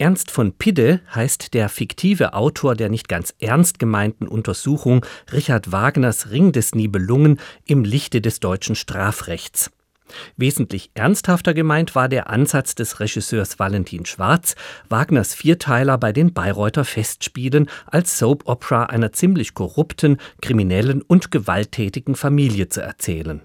Ernst von Pidde heißt der fiktive Autor der nicht ganz ernst gemeinten Untersuchung Richard Wagners Ring des Nibelungen im Lichte des deutschen Strafrechts. Wesentlich ernsthafter gemeint war der Ansatz des Regisseurs Valentin Schwarz, Wagners Vierteiler bei den Bayreuther Festspielen als Soap Opera einer ziemlich korrupten, kriminellen und gewalttätigen Familie zu erzählen.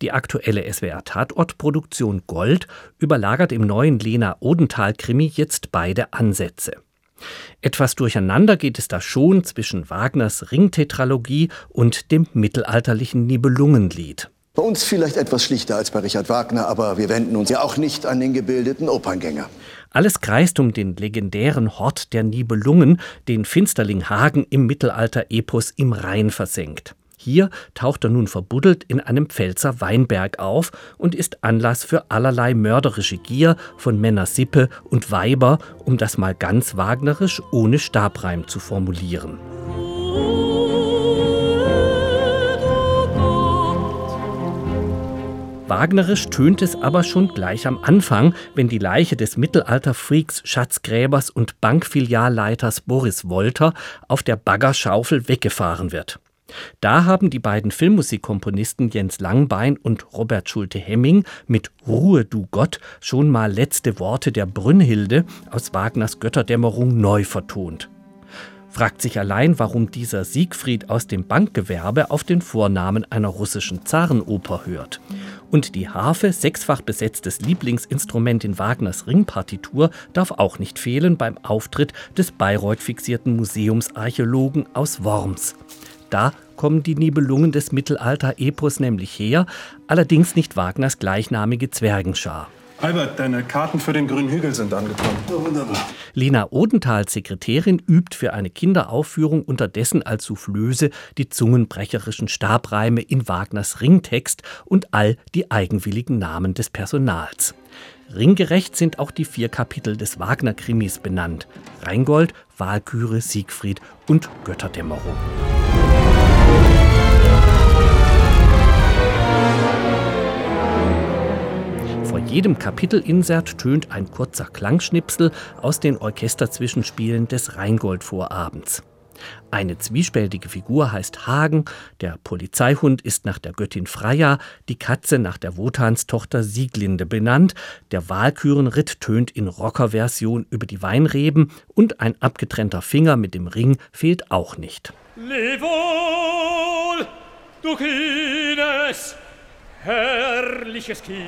Die aktuelle SWR-Tatortproduktion Gold überlagert im neuen Lena Odenthal-Krimi jetzt beide Ansätze. Etwas durcheinander geht es da schon zwischen Wagners Ringtetralogie und dem mittelalterlichen Nibelungenlied. Bei uns vielleicht etwas schlichter als bei Richard Wagner, aber wir wenden uns ja auch nicht an den gebildeten Operngänger. Alles kreist um den legendären Hort der Nibelungen, den Finsterling Hagen im Mittelalter-Epos im Rhein versenkt. Hier taucht er nun verbuddelt in einem Pfälzer Weinberg auf und ist Anlass für allerlei mörderische Gier von Männer Sippe und Weiber, um das mal ganz wagnerisch ohne Stabreim zu formulieren. Wagnerisch tönt es aber schon gleich am Anfang, wenn die Leiche des Mittelalterfreaks, Schatzgräbers und Bankfilialleiters Boris Wolter auf der Baggerschaufel weggefahren wird. Da haben die beiden Filmmusikkomponisten Jens Langbein und Robert Schulte-Hemming mit Ruhe du Gott schon mal letzte Worte der Brünnhilde aus Wagners Götterdämmerung neu vertont. Fragt sich allein, warum dieser Siegfried aus dem Bankgewerbe auf den Vornamen einer russischen Zarenoper hört. Und die Harfe, sechsfach besetztes Lieblingsinstrument in Wagners Ringpartitur, darf auch nicht fehlen beim Auftritt des Bayreuth fixierten Museumsarchäologen aus Worms. Da kommen die Nibelungen des Mittelalter-Epos nämlich her, allerdings nicht Wagners gleichnamige Zwergenschar. Albert, deine Karten für den grünen Hügel sind angekommen. Oh, wunderbar. Lena Odenthal, Sekretärin, übt für eine Kinderaufführung unterdessen als Soufflöse die zungenbrecherischen Stabreime in Wagners Ringtext und all die eigenwilligen Namen des Personals. Ringgerecht sind auch die vier Kapitel des Wagner-Krimis benannt: Rheingold, Walküre, Siegfried und Götterdämmerung. Jedem Kapitelinsert tönt ein kurzer Klangschnipsel aus den Orchesterzwischenspielen des Rheingold-Vorabends. Eine zwiespältige Figur heißt Hagen, der Polizeihund ist nach der Göttin Freya, die Katze nach der Wotanstochter Sieglinde benannt, der Walkürenritt tönt in Rockerversion über die Weinreben und ein abgetrennter Finger mit dem Ring fehlt auch nicht. Levol, du Kines, herrliches Kind.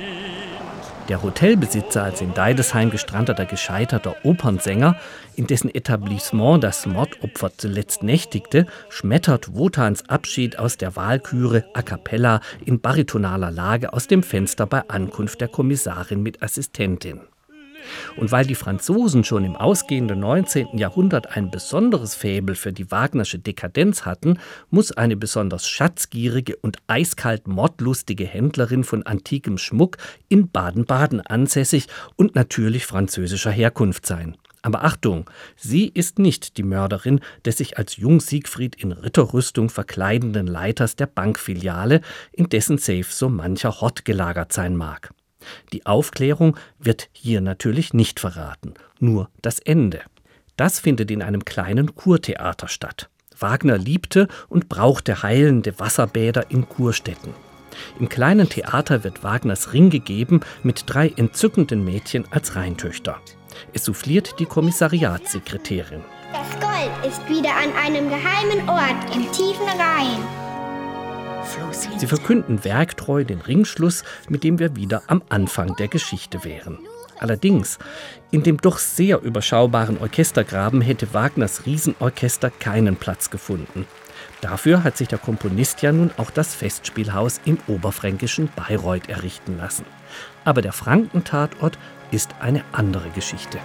Der Hotelbesitzer, als in Deidesheim gestrandeter gescheiterter Opernsänger, in dessen Etablissement das Mordopfer zuletzt nächtigte, schmettert Wotans Abschied aus der Wahlküre a cappella in baritonaler Lage aus dem Fenster bei Ankunft der Kommissarin mit Assistentin. Und weil die Franzosen schon im ausgehenden 19. Jahrhundert ein besonderes Faible für die Wagnersche Dekadenz hatten, muss eine besonders schatzgierige und eiskalt mordlustige Händlerin von antikem Schmuck in Baden-Baden ansässig und natürlich französischer Herkunft sein. Aber Achtung, sie ist nicht die Mörderin des sich als Jung Siegfried in Ritterrüstung verkleidenden Leiters der Bankfiliale, in dessen Safe so mancher Hort gelagert sein mag. Die Aufklärung wird hier natürlich nicht verraten, nur das Ende. Das findet in einem kleinen Kurtheater statt. Wagner liebte und brauchte heilende Wasserbäder in Kurstätten. Im kleinen Theater wird Wagners Ring gegeben mit drei entzückenden Mädchen als Rheintöchter. Es souffliert die Kommissariatssekretärin. Das Gold ist wieder an einem geheimen Ort im tiefen Rhein. Sie verkünden werktreu den Ringschluss, mit dem wir wieder am Anfang der Geschichte wären. Allerdings, in dem doch sehr überschaubaren Orchestergraben hätte Wagners Riesenorchester keinen Platz gefunden. Dafür hat sich der Komponist ja nun auch das Festspielhaus im oberfränkischen Bayreuth errichten lassen. Aber der Frankentatort ist eine andere Geschichte.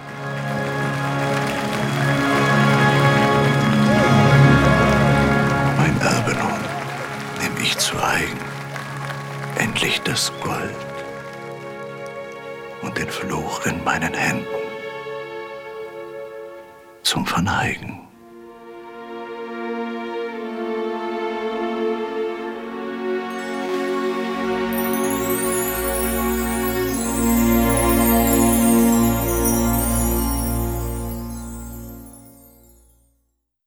Endlich das Gold und den Fluch in meinen Händen zum Verneigen.